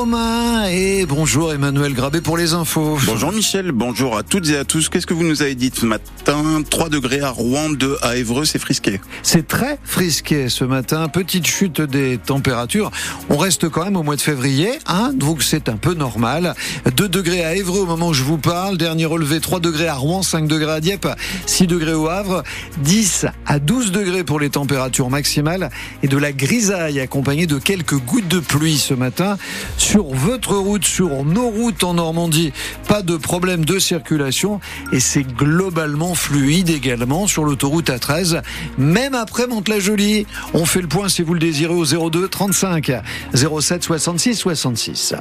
Romain et bonjour Emmanuel Grabé pour les infos. Bonjour Michel, bonjour à toutes et à tous. Qu'est-ce que vous nous avez dit ce matin 3 degrés à Rouen, 2 à Évreux, c'est frisqué. C'est très frisqué ce matin. Petite chute des températures. On reste quand même au mois de février, hein, donc c'est un peu normal. 2 degrés à Évreux au moment où je vous parle. Dernier relevé 3 degrés à Rouen, 5 degrés à Dieppe, 6 degrés au Havre, 10 à 12 degrés pour les températures maximales et de la grisaille accompagnée de quelques gouttes de pluie ce matin. Sur votre route, sur nos routes en Normandie, pas de problème de circulation et c'est globalement fluide également sur l'autoroute A13, même après Mantes-la-Jolie. On fait le point si vous le désirez au 02 35 07 66 66.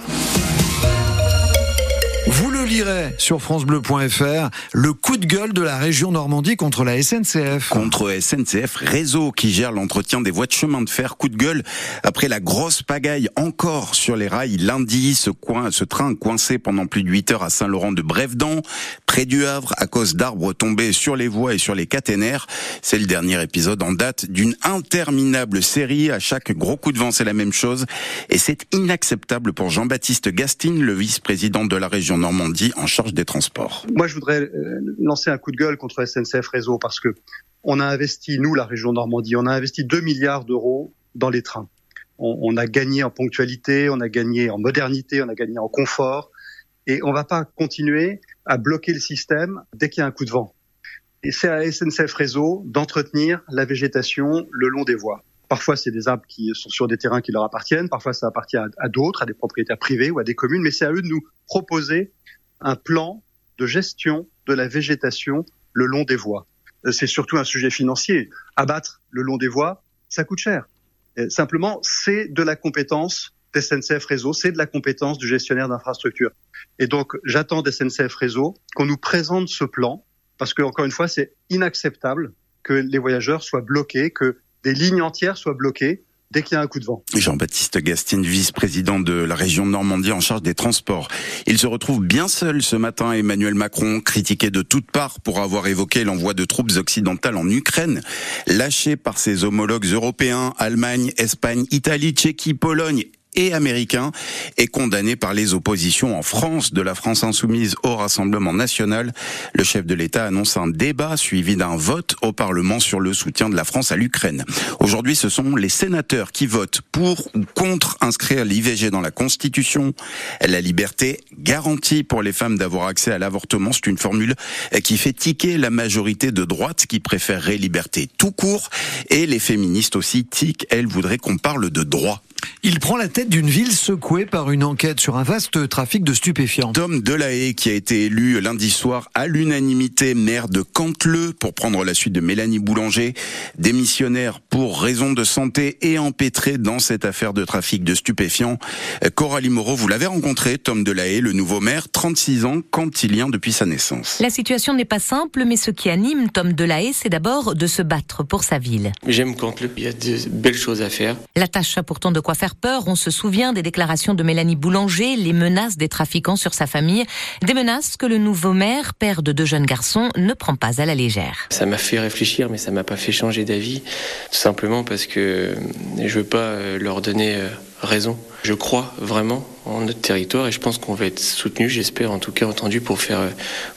Lirez sur francebleu.fr, le coup de gueule de la région Normandie contre la SNCF. Contre SNCF Réseau qui gère l'entretien des voies de chemin de fer. Coup de gueule après la grosse pagaille encore sur les rails lundi. Ce, coin, ce train coincé pendant plus de 8 heures à Saint-Laurent de Brévedan, près du Havre, à cause d'arbres tombés sur les voies et sur les caténaires. C'est le dernier épisode en date d'une interminable série. À chaque gros coup de vent, c'est la même chose. Et c'est inacceptable pour Jean-Baptiste Gastine, le vice-président de la région Normandie en charge des transports. Moi, je voudrais euh, lancer un coup de gueule contre SNCF Réseau parce que on a investi, nous, la région Normandie, on a investi 2 milliards d'euros dans les trains. On, a gagné en ponctualité, on a gagné en modernité, on a gagné en confort. Et on va pas continuer à bloquer le système dès qu'il y a un coup de vent. Et c'est à SNCF Réseau d'entretenir la végétation le long des voies. Parfois, c'est des arbres qui sont sur des terrains qui leur appartiennent. Parfois, ça appartient à d'autres, à des propriétaires privés ou à des communes. Mais c'est à eux de nous proposer un plan de gestion de la végétation le long des voies. C'est surtout un sujet financier. Abattre le long des voies, ça coûte cher. Simplement, c'est de la compétence d'SNCF Réseau, c'est de la compétence du gestionnaire d'infrastructure. Et donc, j'attends d'SNCF Réseau qu'on nous présente ce plan, parce que, encore une fois, c'est inacceptable que les voyageurs soient bloqués, que des lignes entières soient bloquées dès qu'il y a un coup de vent. Jean-Baptiste Gastine, vice-président de la région Normandie en charge des transports. Il se retrouve bien seul ce matin, Emmanuel Macron, critiqué de toutes parts pour avoir évoqué l'envoi de troupes occidentales en Ukraine, lâché par ses homologues européens, Allemagne, Espagne, Italie, Tchéquie, Pologne et américain est condamné par les oppositions en France de la France insoumise au Rassemblement national. Le chef de l'État annonce un débat suivi d'un vote au Parlement sur le soutien de la France à l'Ukraine. Aujourd'hui, ce sont les sénateurs qui votent pour ou contre inscrire l'IVG dans la Constitution. La liberté garantie pour les femmes d'avoir accès à l'avortement, c'est une formule qui fait tiquer la majorité de droite qui préférerait liberté tout court et les féministes aussi tiquent, elles voudraient qu'on parle de droit. Il prend la tête d'une ville secouée par une enquête sur un vaste trafic de stupéfiants. Tom Delahaye, qui a été élu lundi soir à l'unanimité maire de Cantleux pour prendre la suite de Mélanie Boulanger, démissionnaire pour raison de santé et empêtré dans cette affaire de trafic de stupéfiants. Coralie Moreau, vous l'avez rencontré, Tom Delahaye, le nouveau maire, 36 ans, cantilien depuis sa naissance. La situation n'est pas simple, mais ce qui anime Tom Delahaye, c'est d'abord de se battre pour sa ville. J'aime Cantleux, il y a de belles choses à faire. La tâche a pourtant de faire peur. On se souvient des déclarations de Mélanie Boulanger, les menaces des trafiquants sur sa famille, des menaces que le nouveau maire, père de deux jeunes garçons, ne prend pas à la légère. Ça m'a fait réfléchir, mais ça m'a pas fait changer d'avis, tout simplement parce que je veux pas leur donner raison. Je crois vraiment en notre territoire et je pense qu'on va être soutenu, j'espère en tout cas entendu pour faire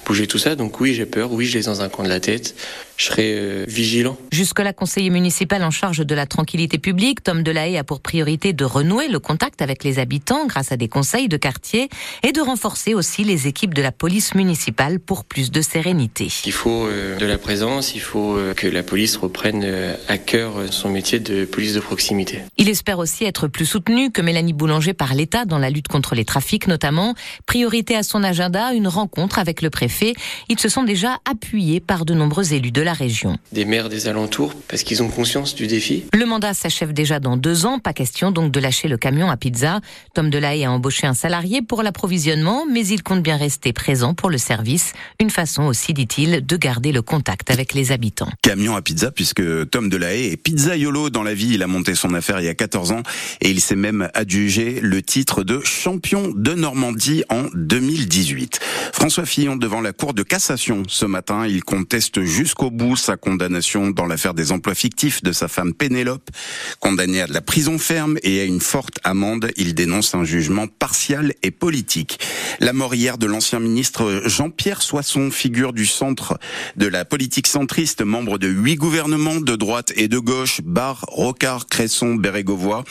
bouger tout ça. Donc oui, j'ai peur, oui, je l'ai dans un coin de la tête. Je serai euh, vigilant. Jusque-là, conseiller municipal en charge de la tranquillité publique, Tom Delahaye a pour priorité de renouer le contact avec les habitants grâce à des conseils de quartier et de renforcer aussi les équipes de la police municipale pour plus de sérénité. Il faut euh, de la présence, il faut euh, que la police reprenne euh, à cœur son métier de police de proximité. Il espère aussi être plus soutenu que Mélanie Boulanger par l'État dans la lutte contre les trafics notamment. Priorité à son agenda, une rencontre avec le préfet. Ils se sont déjà appuyés par de nombreux élus de la région. Des maires des alentours, parce qu'ils ont conscience du défi. Le mandat s'achève déjà dans deux ans, pas question donc de lâcher le camion à pizza. Tom Delahaye a embauché un salarié pour l'approvisionnement, mais il compte bien rester présent pour le service. Une façon aussi, dit-il, de garder le contact avec les habitants. Camion à pizza, puisque Tom Delahaye est pizzaiolo dans la vie. Il a monté son affaire il y a 14 ans et il s'est même adjugé le titre de champion de Normandie en 2018. François Fillon devant la Cour de cassation ce matin, il conteste jusqu'au bout sa condamnation dans l'affaire des emplois fictifs de sa femme Pénélope, condamné à de la prison ferme et à une forte amende. Il dénonce un jugement partial et politique. La mort hier de l'ancien ministre Jean-Pierre Soisson, figure du centre de la politique centriste, membre de huit gouvernements de droite et de gauche, Bar, Rocard, Cresson, Bérégovois,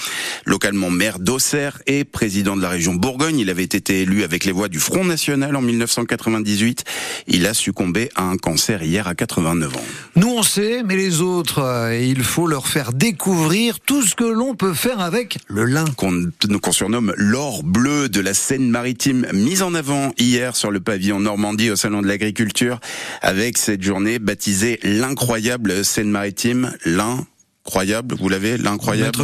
localement maire d'Auxerre et président de la région Bourgogne. Il avait été élu avec les voix du Front National en 1998. Il a succombé à un cancer hier à 89 ans. Nous on sait, mais les autres, euh, il faut leur faire découvrir tout ce que l'on peut faire avec le lin. Qu'on surnomme l'or bleu de la Seine-Maritime, mise en avant hier sur le pavillon Normandie au Salon de l'Agriculture, avec cette journée baptisée l'incroyable Seine-Maritime, l'un incroyable, vous l'avez, l'incroyable.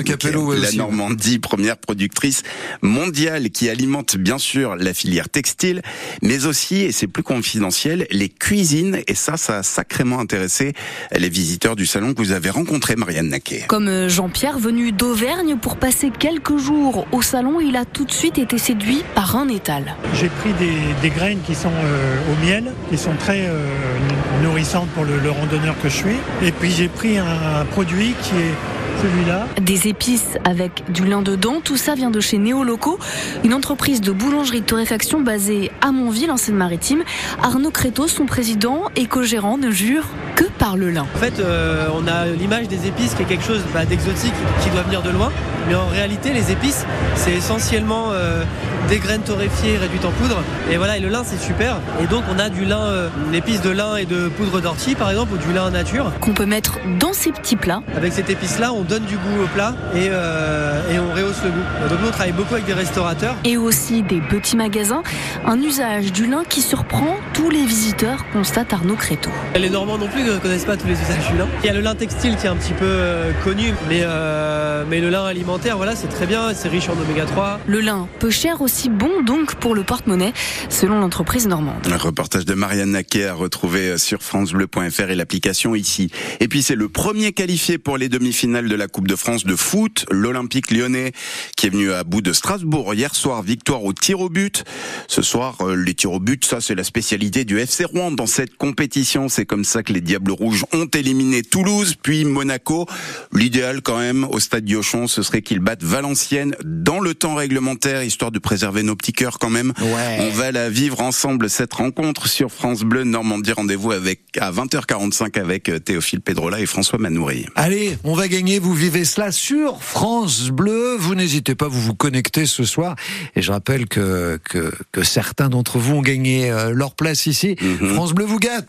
La Normandie, première productrice mondiale qui alimente bien sûr la filière textile, mais aussi, et c'est plus confidentiel, les cuisines. Et ça, ça a sacrément intéressé les visiteurs du salon que vous avez rencontré, Marianne Naquet. Comme euh, Jean-Pierre, venu d'Auvergne pour passer quelques jours au salon, il a tout de suite été séduit par un étal. J'ai pris des, graines qui sont euh, au miel, qui sont très euh, nourrissantes pour le, randonneur que je suis. Et puis j'ai pris un produit qui celui-là. Des épices avec du lin dedans, tout ça vient de chez Néoloco, une entreprise de boulangerie de torréfaction basée à Montville en Seine-Maritime. Arnaud Créteau, son président et co-gérant, ne jure que par le lin. En fait, euh, on a l'image des épices qui est quelque chose bah, d'exotique qui doit venir de loin, mais en réalité, les épices, c'est essentiellement euh, des graines torréfiées réduites en poudre. Et voilà, et le lin, c'est super. Et donc, on a du lin, euh, épice de lin et de poudre d'ortie, par exemple, ou du lin nature. Qu'on peut mettre dans ces petits plats. Avec cette épice-là, on donne du goût au plat et, euh, et on rehausse le goût. Donc, nous, on travaille beaucoup avec des restaurateurs. Et aussi des petits magasins. Un usage du lin qui surprend tous les visiteurs, constate Arnaud Créteau. Les Normands non plus ne connaissent pas tous les usages du lin. Il y a le lin textile qui est un petit peu euh, connu, mais, mais le lin alimentaire, voilà, c'est très bien, c'est riche en oméga 3. Le lin peu cher aussi bon donc pour le porte-monnaie, selon l'entreprise normande. Un reportage de Marianne Naquet à retrouver sur francebleu.fr et l'application ici. Et puis c'est le premier qualifié pour les demi-finales de la Coupe de France de foot, l'Olympique lyonnais, qui est venu à bout de Strasbourg hier soir, victoire au tir au but. Ce soir, euh, les tirs au but, ça c'est la spécialité du FC Rouen dans cette compétition. C'est comme ça que les Diables Rouges ont éliminé Toulouse, puis Monaco. L'idéal quand même au stade Diochon, ce serait qu'ils battent Valenciennes dans le temps réglementaire, histoire de préserver nos petits cœurs quand même. On va la vivre ensemble cette rencontre sur France Bleu Normandie. Rendez-vous avec à 20h45 avec euh, Théophile Pedrola et François Manoury. Allez, on va gagner. Vous vivez cela sur France Bleu. Vous n'hésitez pas, vous vous connectez ce soir. Et je rappelle que que, que certains d'entre vous ont gagné euh, leur place ici. Mhm. France Bleu vous gâte.